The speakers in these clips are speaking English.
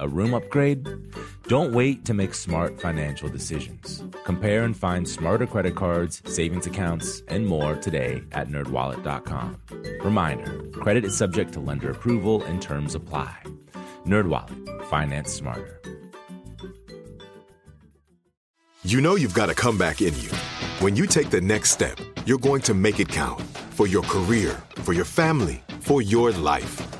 A room upgrade? Don't wait to make smart financial decisions. Compare and find smarter credit cards, savings accounts, and more today at nerdwallet.com. Reminder, credit is subject to lender approval and terms apply. NerdWallet, finance smarter. You know you've got a comeback in you. When you take the next step, you're going to make it count for your career, for your family, for your life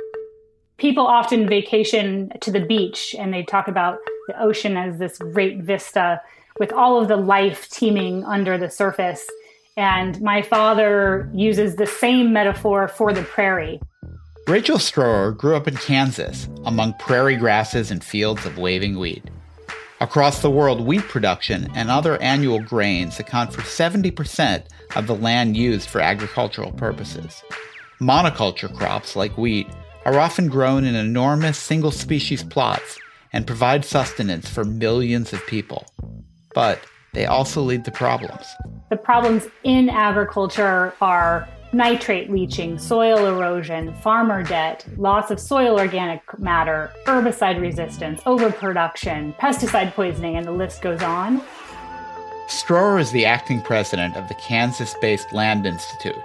people often vacation to the beach and they talk about the ocean as this great vista with all of the life teeming under the surface. And my father uses the same metaphor for the prairie. Rachel Stroer grew up in Kansas among prairie grasses and fields of waving wheat. Across the world, wheat production and other annual grains account for 70% of the land used for agricultural purposes. Monoculture crops like wheat are often grown in enormous single species plots and provide sustenance for millions of people. But they also lead to problems. The problems in agriculture are nitrate leaching, soil erosion, farmer debt, loss of soil organic matter, herbicide resistance, overproduction, pesticide poisoning, and the list goes on. Stroer is the acting president of the Kansas based Land Institute,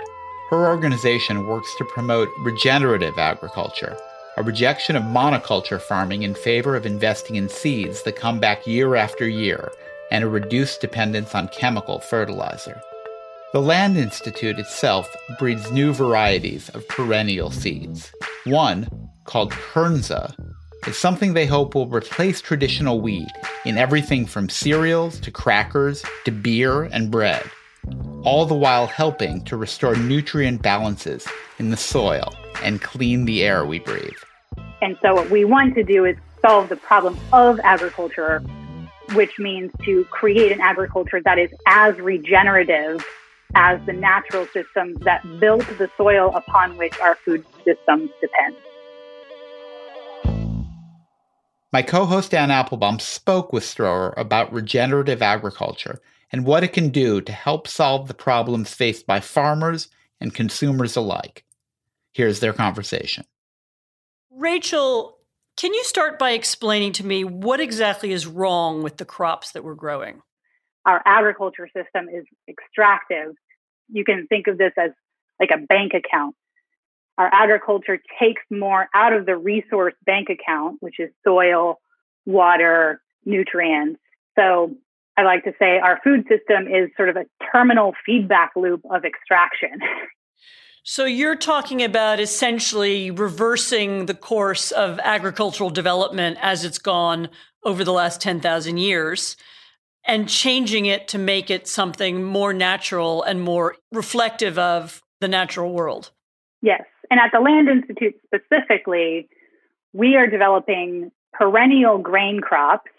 her organization works to promote regenerative agriculture, a rejection of monoculture farming in favor of investing in seeds that come back year after year, and a reduced dependence on chemical fertilizer. The Land Institute itself breeds new varieties of perennial seeds. One, called Kernza, is something they hope will replace traditional wheat in everything from cereals to crackers to beer and bread all the while helping to restore nutrient balances in the soil and clean the air we breathe. And so, what we want to do is solve the problem of agriculture, which means to create an agriculture that is as regenerative as the natural systems that built the soil upon which our food systems depend. My co host Dan Applebaum spoke with Stroer about regenerative agriculture and what it can do to help solve the problems faced by farmers and consumers alike. Here's their conversation. Rachel, can you start by explaining to me what exactly is wrong with the crops that we're growing? Our agriculture system is extractive. You can think of this as like a bank account. Our agriculture takes more out of the resource bank account, which is soil, water, nutrients. So I like to say our food system is sort of a terminal feedback loop of extraction. So you're talking about essentially reversing the course of agricultural development as it's gone over the last 10,000 years and changing it to make it something more natural and more reflective of the natural world. Yes. And at the Land Institute specifically, we are developing perennial grain crops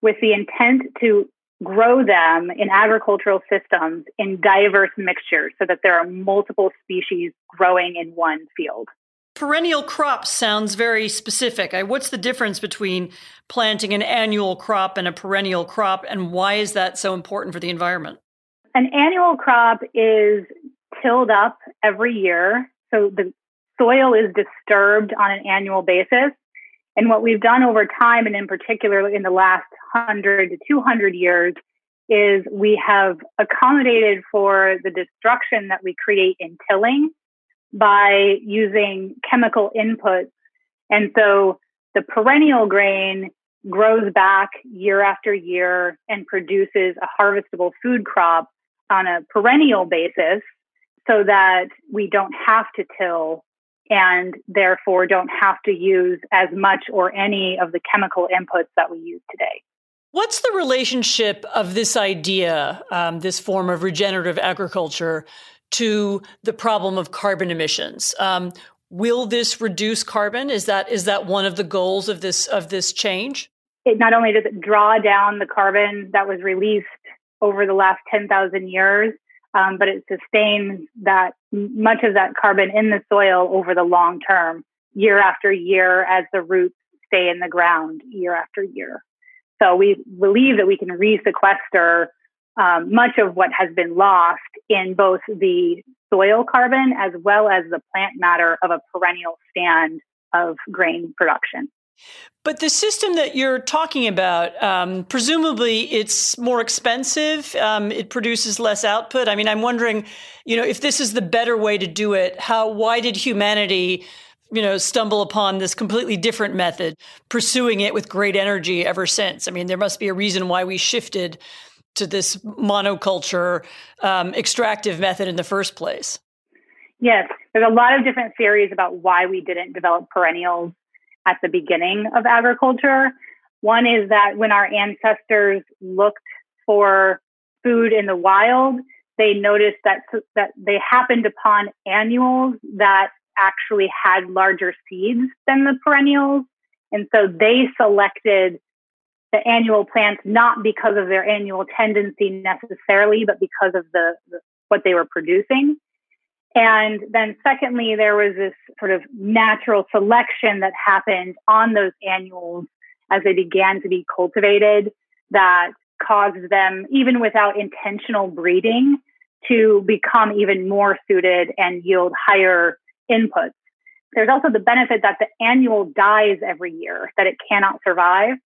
with the intent to grow them in agricultural systems in diverse mixtures so that there are multiple species growing in one field. Perennial crops sounds very specific. What's the difference between planting an annual crop and a perennial crop, and why is that so important for the environment? An annual crop is tilled up every year. So the soil is disturbed on an annual basis. And what we've done over time, and in particular in the last 100 to 200 years, is we have accommodated for the destruction that we create in tilling by using chemical inputs. And so the perennial grain grows back year after year and produces a harvestable food crop on a perennial basis so that we don't have to till and therefore don't have to use as much or any of the chemical inputs that we use today. What's the relationship of this idea, um, this form of regenerative agriculture, to the problem of carbon emissions? Um, will this reduce carbon? Is that is that one of the goals of this of this change? It not only does it draw down the carbon that was released over the last ten thousand years, um, but it sustains that much of that carbon in the soil over the long term, year after year, as the roots stay in the ground year after year. So we believe that we can resequester um, much of what has been lost in both the soil carbon as well as the plant matter of a perennial stand of grain production. But the system that you're talking about, um, presumably it's more expensive. Um, it produces less output. I mean, I'm wondering, you know, if this is the better way to do it, how, why did humanity, you know, stumble upon this completely different method, pursuing it with great energy ever since? I mean, there must be a reason why we shifted to this monoculture um, extractive method in the first place. Yes, there's a lot of different theories about why we didn't develop perennials at the beginning of agriculture. One is that when our ancestors looked for food in the wild, they noticed that that they happened upon annuals that actually had larger seeds than the perennials, and so they selected the annual plants not because of their annual tendency necessarily, but because of the, the what they were producing. And then secondly, there was this sort of natural selection that happened on those annuals as they began to be cultivated that caused them, even without intentional breeding, to become even more suited and yield higher inputs. There's also the benefit that the annual dies every year, that it cannot survive.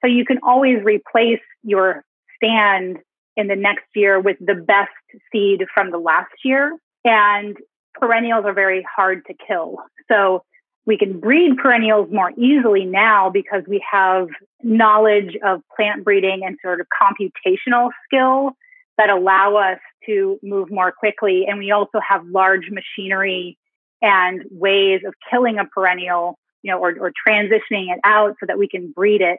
So you can always replace your stand in the next year with the best seed from the last year and perennials are very hard to kill. So we can breed perennials more easily now because we have knowledge of plant breeding and sort of computational skill that allow us to move more quickly. And we also have large machinery and ways of killing a perennial, you know, or, or transitioning it out so that we can breed it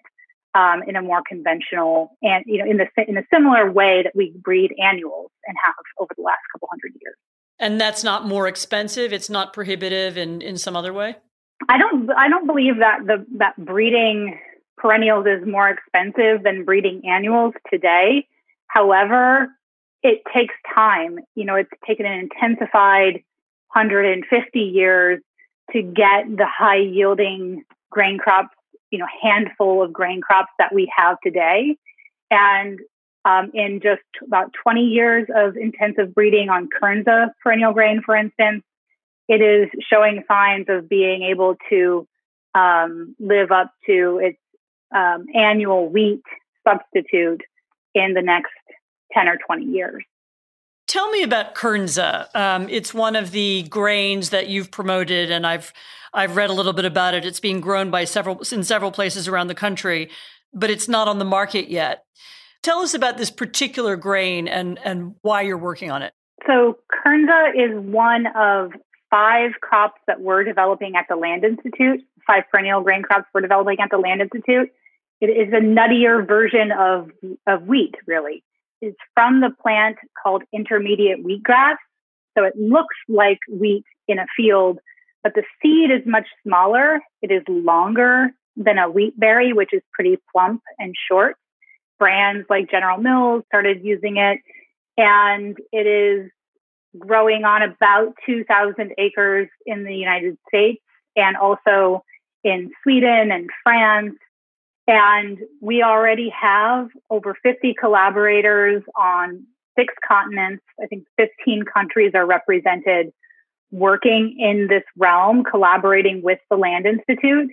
um, in a more conventional and you know in the in a similar way that we breed annuals and have over the last couple hundred years. And that's not more expensive. It's not prohibitive in, in some other way. I don't. I don't believe that the that breeding perennials is more expensive than breeding annuals today. However, it takes time. You know, it's taken an intensified 150 years to get the high yielding grain crops, you know, handful of grain crops that we have today. And um, in just about 20 years of intensive breeding on Kernza perennial grain, for instance, it is showing signs of being able to um, live up to its um, annual wheat substitute in the next 10 or 20 years. Tell me about Kernza. Um, it's one of the grains that you've promoted, and I've I've read a little bit about it. It's being grown by several in several places around the country, but it's not on the market yet. Tell us about this particular grain and, and why you're working on it. So, Kernza is one of five crops that we're developing at the Land Institute, five perennial grain crops we're developing at the Land Institute. It is a nuttier version of, of wheat, really. It's from the plant called intermediate wheatgrass. So it looks like wheat in a field, but the seed is much smaller. It is longer than a wheat berry, which is pretty plump and short brands like General Mills started using it. And it is growing on about 2,000 acres in the United States and also in Sweden and France. And we already have over 50 collaborators on six continents. I think 15 countries are represented working in this realm, collaborating with the Land Institute.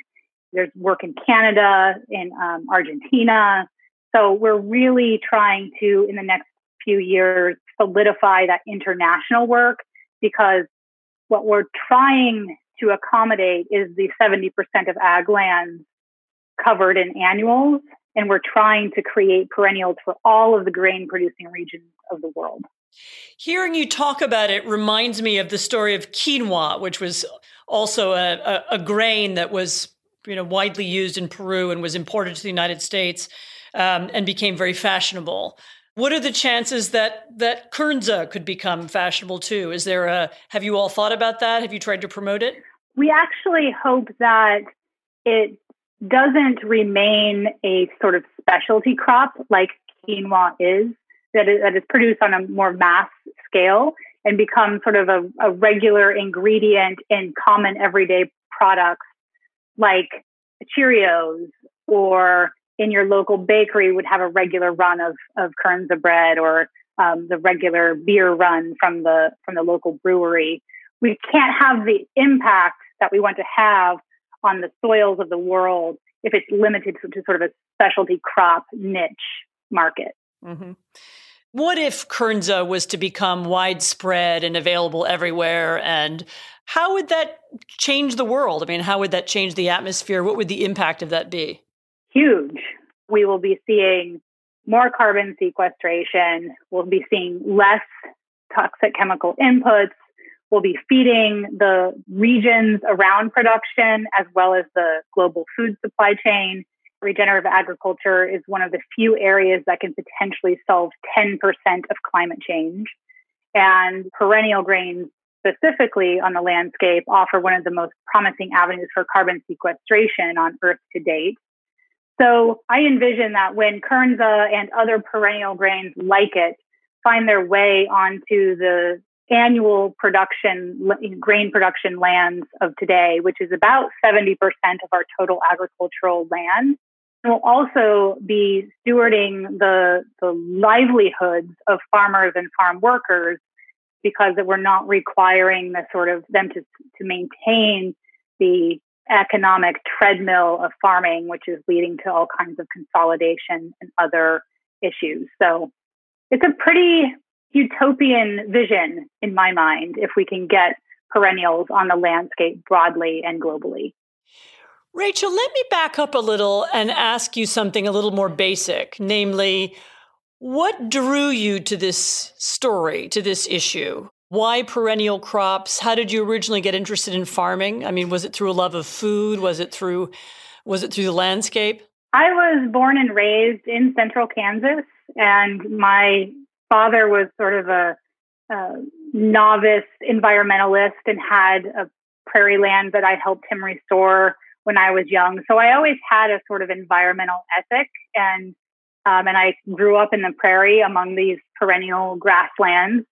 There's work in Canada, in um, Argentina. So we're really trying to, in the next few years, solidify that international work because what we're trying to accommodate is the 70% of ag lands covered in annuals. And we're trying to create perennials for all of the grain producing regions of the world. Hearing you talk about it reminds me of the story of quinoa, which was also a, a, a grain that was you know widely used in Peru and was imported to the United States um, and became very fashionable. What are the chances that that Kernza could become fashionable too? Is there a have you all thought about that? Have you tried to promote it? We actually hope that it doesn't remain a sort of specialty crop like quinoa is, that is, that is produced on a more mass scale and become sort of a, a regular ingredient in common everyday products like Cheerios or in your local bakery would have a regular run of, of Kernza bread or um, the regular beer run from the from the local brewery. We can't have the impact that we want to have on the soils of the world if it's limited to, to sort of a specialty crop niche market. Mm-hmm. What if Kernza was to become widespread and available everywhere? And how would that change the world? I mean, how would that change the atmosphere? What would the impact of that be? Huge. We will be seeing more carbon sequestration. We'll be seeing less toxic chemical inputs. We'll be feeding the regions around production as well as the global food supply chain. Regenerative agriculture is one of the few areas that can potentially solve 10% of climate change. And perennial grains specifically on the landscape offer one of the most promising avenues for carbon sequestration on Earth to date. So I envision that when Kernza and other perennial grains like it find their way onto the annual production, grain production lands of today, which is about 70% of our total agricultural land. And we'll also be stewarding the, the livelihoods of farmers and farm workers because we're not requiring the sort of them to, to maintain the economic treadmill of farming, which is leading to all kinds of consolidation and other issues. So it's a pretty utopian vision in my mind if we can get perennials on the landscape broadly and globally. Rachel, let me back up a little and ask you something a little more basic, namely, what drew you to this story, to this issue? Why perennial crops? How did you originally get interested in farming? I mean, was it through a love of food? Was it through was it through the landscape? I was born and raised in central Kansas and my father was sort of a, a novice environmentalist and had a prairie land that I helped him restore when I was young. So I always had a sort of environmental ethic and um, and I grew up in the prairie among these perennial grasslands.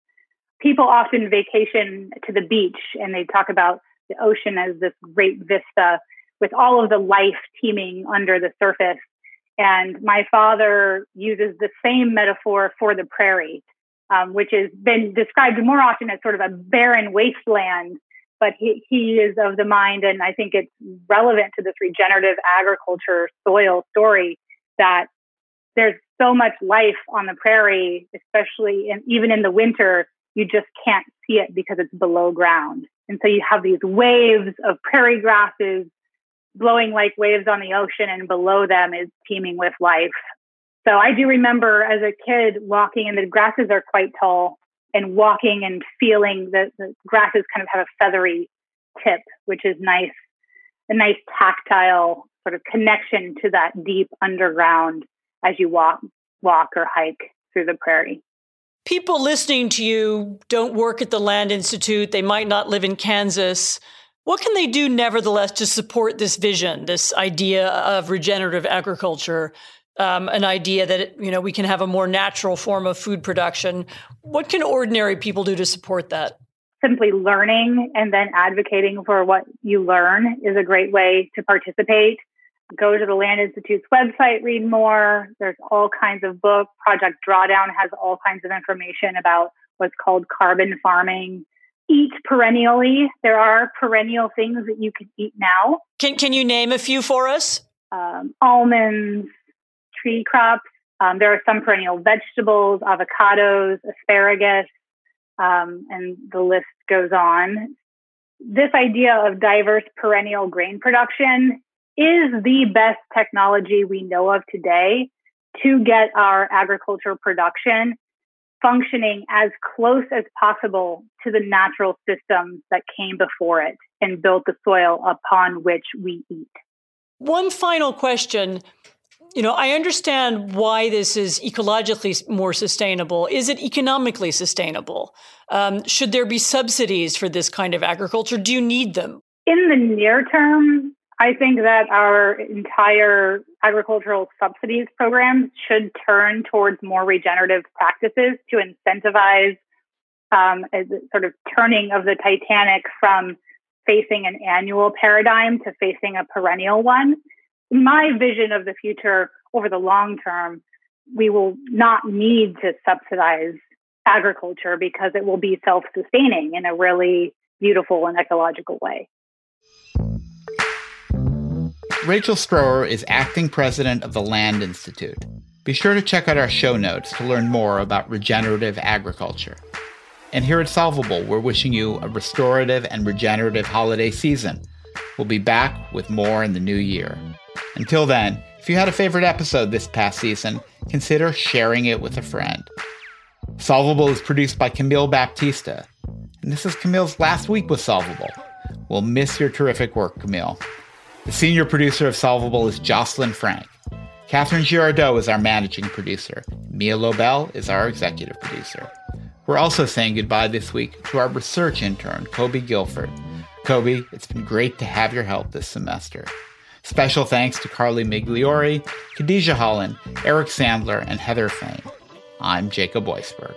People often vacation to the beach and they talk about the ocean as this great vista with all of the life teeming under the surface. And my father uses the same metaphor for the prairie, um, which has been described more often as sort of a barren wasteland. But he, he is of the mind, and I think it's relevant to this regenerative agriculture soil story that there's so much life on the prairie, especially in, even in the winter, you just can't see it because it's below ground. And so you have these waves of prairie grasses blowing like waves on the ocean, and below them is teeming with life. So I do remember as a kid walking, and the grasses are quite tall, and walking and feeling that the grasses kind of have a feathery tip, which is nice, a nice tactile sort of connection to that deep underground as you walk walk or hike through the prairie. People listening to you don't work at the Land Institute, they might not live in Kansas. What can they do nevertheless to support this vision, this idea of regenerative agriculture, um, an idea that you know we can have a more natural form of food production? What can ordinary people do to support that? Simply learning and then advocating for what you learn is a great way to participate. Go to the Land Institute's website, read more. There's all kinds of books. Project Drawdown has all kinds of information about what's called carbon farming. Eat perennially. There are perennial things that you can eat now. Can Can you name a few for us? Um, almonds, tree crops. Um, there are some perennial vegetables, avocados, asparagus, um, and the list goes on. This idea of diverse perennial grain production is the best technology we know of today to get our agricultural production functioning as close as possible to the natural systems that came before it and built the soil upon which we eat. One final question. You know, I understand why this is ecologically more sustainable. Is it economically sustainable? Um, should there be subsidies for this kind of agriculture? Do you need them? In the near term, I think that our entire agricultural subsidies program should turn towards more regenerative practices to incentivize um, a sort of turning of the Titanic from facing an annual paradigm to facing a perennial one. My vision of the future over the long term, we will not need to subsidize agriculture because it will be self sustaining in a really beautiful and ecological way. Rachel Stroer is acting president of the Land Institute. Be sure to check out our show notes to learn more about regenerative agriculture. And here at Solvable, we're wishing you a restorative and regenerative holiday season. We'll be back with more in the new year. Until then, if you had a favorite episode this past season, consider sharing it with a friend. Solvable is produced by Camille Baptista. And this is Camille's last week with Solvable. We'll miss your terrific work, Camille. The senior producer of Solvable is Jocelyn Frank. Catherine Girardeau is our managing producer. Mia Lobel is our executive producer. We're also saying goodbye this week to our research intern, Kobe Guilford. Kobe, it's been great to have your help this semester. Special thanks to Carly Migliori, Khadijah Holland, Eric Sandler, and Heather Fain. I'm Jacob Weisberg.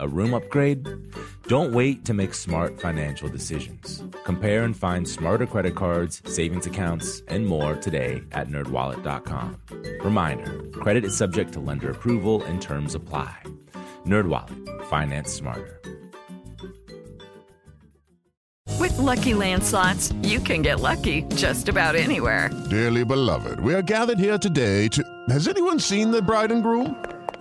A room upgrade? Don't wait to make smart financial decisions. Compare and find smarter credit cards, savings accounts, and more today at nerdwallet.com. Reminder, credit is subject to lender approval and terms apply. NerdWallet, finance smarter. With Lucky Land slots, you can get lucky just about anywhere. Dearly beloved, we are gathered here today to Has anyone seen the bride and groom?